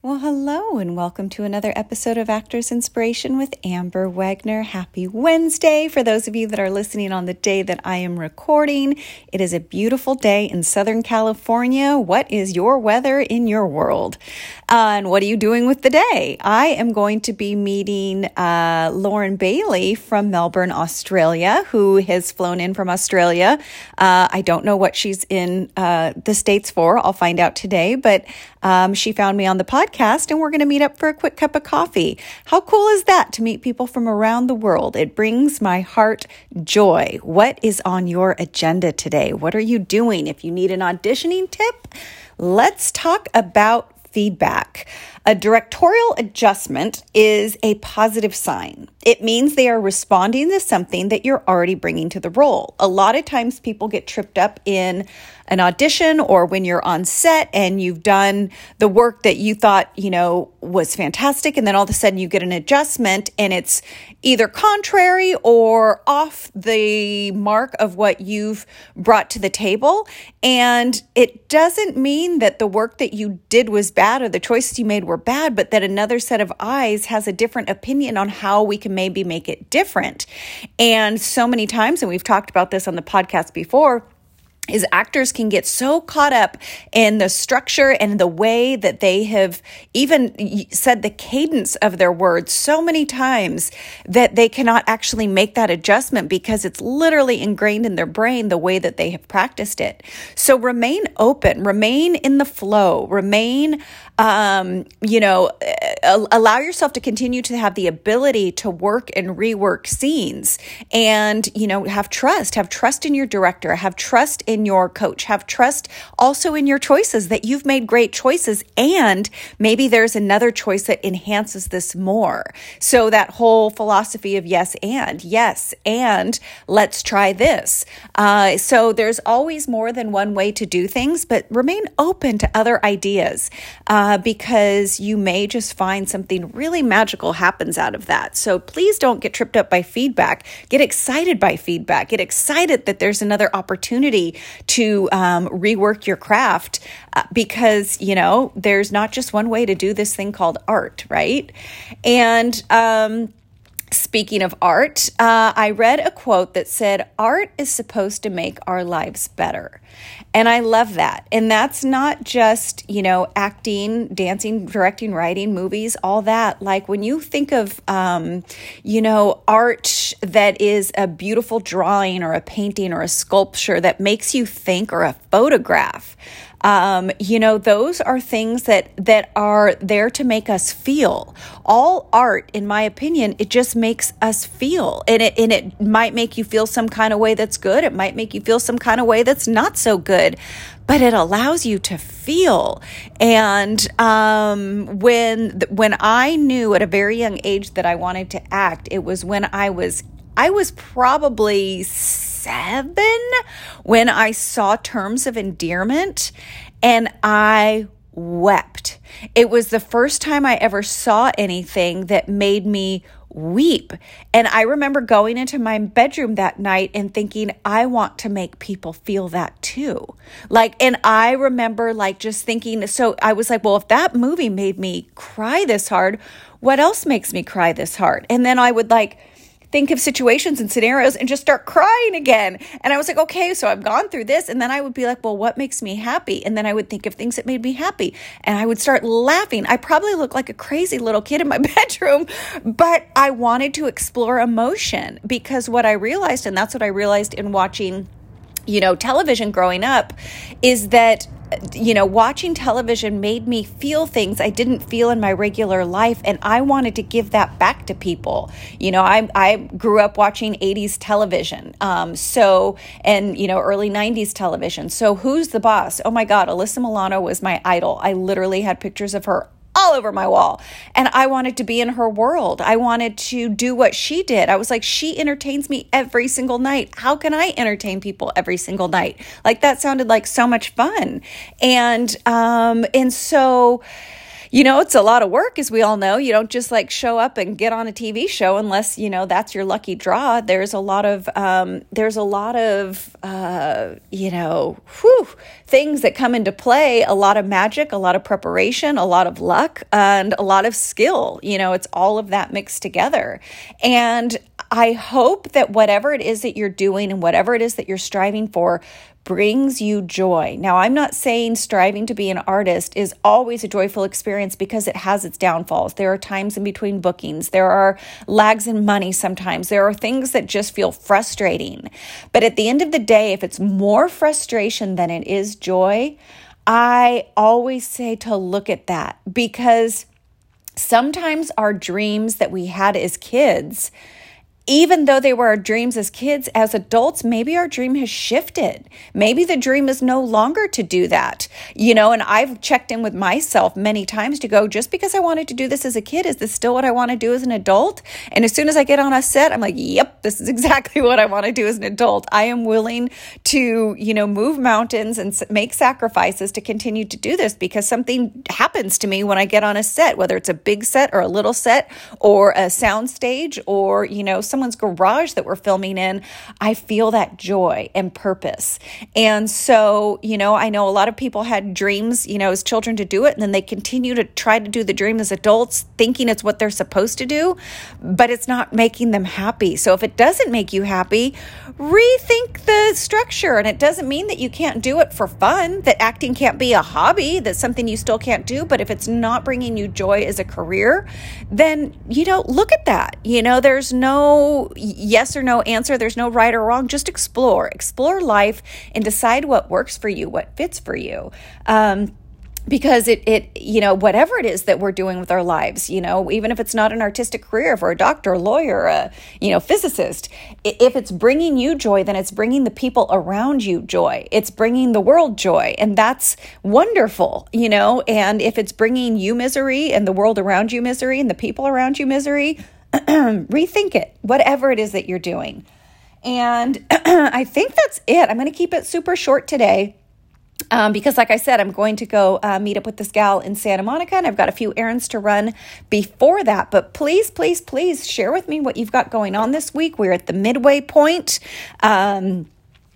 Well, hello, and welcome to another episode of Actors Inspiration with Amber Wagner. Happy Wednesday for those of you that are listening on the day that I am recording. It is a beautiful day in Southern California. What is your weather in your world? Uh, and what are you doing with the day? I am going to be meeting uh, Lauren Bailey from Melbourne, Australia, who has flown in from Australia. Uh, I don't know what she's in uh, the States for. I'll find out today, but um, she found me on the podcast and we're going to meet up for a quick cup of coffee. How cool is that to meet people from around the world? It brings my heart joy. What is on your agenda today? What are you doing? If you need an auditioning tip, let's talk about feedback. A directorial adjustment is a positive sign. It means they are responding to something that you're already bringing to the role. A lot of times people get tripped up in an audition or when you're on set and you've done the work that you thought, you know, was fantastic and then all of a sudden you get an adjustment and it's either contrary or off the mark of what you've brought to the table and it doesn't mean that the work that you did was bad or the choices you made were bad, but that another set of eyes has a different opinion on how we can maybe make it different. And so many times, and we've talked about this on the podcast before, is actors can get so caught up in the structure and the way that they have even said the cadence of their words so many times that they cannot actually make that adjustment because it's literally ingrained in their brain the way that they have practiced it. So remain open, remain in the flow, remain um, you know, allow yourself to continue to have the ability to work and rework scenes and, you know, have trust, have trust in your director, have trust in your coach, have trust also in your choices that you've made great choices. And maybe there's another choice that enhances this more. So that whole philosophy of yes and, yes, and let's try this. Uh, so there's always more than one way to do things, but remain open to other ideas. Uh, because you may just find something really magical happens out of that. So please don't get tripped up by feedback. Get excited by feedback. Get excited that there's another opportunity to um, rework your craft uh, because, you know, there's not just one way to do this thing called art, right? And, um, Speaking of art, uh, I read a quote that said, Art is supposed to make our lives better. And I love that. And that's not just, you know, acting, dancing, directing, writing, movies, all that. Like when you think of, um, you know, art that is a beautiful drawing or a painting or a sculpture that makes you think or a photograph, um, you know, those are things that that are there to make us feel. All art, in my opinion, it just makes us feel, and it and it might make you feel some kind of way that's good. It might make you feel some kind of way that's not so good but it allows you to feel. And um, when when I knew at a very young age that I wanted to act, it was when I was I was probably seven when I saw Terms of Endearment and I wept. It was the first time I ever saw anything that made me weep. And I remember going into my bedroom that night and thinking, I want to make people feel that too. Like, and I remember like just thinking, so I was like, well, if that movie made me cry this hard, what else makes me cry this hard? And then I would like, think of situations and scenarios and just start crying again. And I was like, okay, so I've gone through this. And then I would be like, well, what makes me happy? And then I would think of things that made me happy. And I would start laughing. I probably look like a crazy little kid in my bedroom, but I wanted to explore emotion because what I realized, and that's what I realized in watching you know, television growing up is that you know, watching television made me feel things I didn't feel in my regular life, and I wanted to give that back to people. You know, I I grew up watching '80s television, um, so and you know early '90s television. So who's the boss? Oh my God, Alyssa Milano was my idol. I literally had pictures of her all over my wall. And I wanted to be in her world. I wanted to do what she did. I was like, she entertains me every single night. How can I entertain people every single night? Like that sounded like so much fun. And um and so you know, it's a lot of work, as we all know. You don't just like show up and get on a TV show unless, you know, that's your lucky draw. There's a lot of, um, there's a lot of, uh, you know, whew, things that come into play a lot of magic, a lot of preparation, a lot of luck, and a lot of skill. You know, it's all of that mixed together. And I hope that whatever it is that you're doing and whatever it is that you're striving for brings you joy. Now, I'm not saying striving to be an artist is always a joyful experience because it has its downfalls. There are times in between bookings, there are lags in money sometimes, there are things that just feel frustrating. But at the end of the day, if it's more frustration than it is joy, I always say to look at that because sometimes our dreams that we had as kids even though they were our dreams as kids, as adults, maybe our dream has shifted. Maybe the dream is no longer to do that. You know, and I've checked in with myself many times to go, just because I wanted to do this as a kid, is this still what I want to do as an adult? And as soon as I get on a set, I'm like, yep, this is exactly what I want to do as an adult. I am willing to, you know, move mountains and make sacrifices to continue to do this because something happens to me when I get on a set, whether it's a big set or a little set or a sound stage or, you know, some someone's garage that we're filming in, I feel that joy and purpose. And so, you know, I know a lot of people had dreams, you know, as children to do it, and then they continue to try to do the dream as adults, thinking it's what they're supposed to do, but it's not making them happy. So if it doesn't make you happy, rethink the structure. And it doesn't mean that you can't do it for fun, that acting can't be a hobby, that's something you still can't do. But if it's not bringing you joy as a career, then, you know, look at that. You know, there's no yes or no answer. There's no right or wrong. Just explore, explore life and decide what works for you, what fits for you. Um, because it it you know whatever it is that we're doing with our lives you know even if it's not an artistic career for a doctor a lawyer a you know physicist if it's bringing you joy then it's bringing the people around you joy it's bringing the world joy and that's wonderful you know and if it's bringing you misery and the world around you misery and the people around you misery rethink it, whatever it is that you're doing. And I think that's it. I'm going to keep it super short today. Um, because, like I said, I'm going to go uh, meet up with this gal in Santa Monica, and I've got a few errands to run before that. But please, please, please share with me what you've got going on this week. We're at the midway point. Um,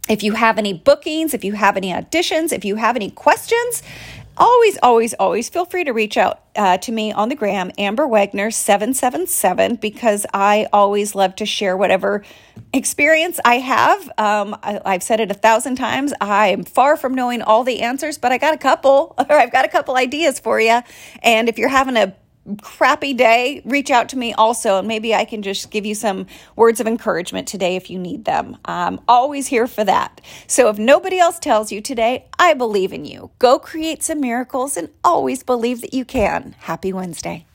if you have any bookings, if you have any auditions, if you have any questions, always, always, always feel free to reach out uh, to me on the gram, Amber Wagner 777, because I always love to share whatever experience I have. Um, I, I've said it a thousand times. I am far from knowing all the answers, but I got a couple, or I've got a couple ideas for you. And if you're having a crappy day, reach out to me also, and maybe I can just give you some words of encouragement today if you need them. I'm always here for that. So if nobody else tells you today, I believe in you. Go create some miracles and always believe that you can. Happy Wednesday.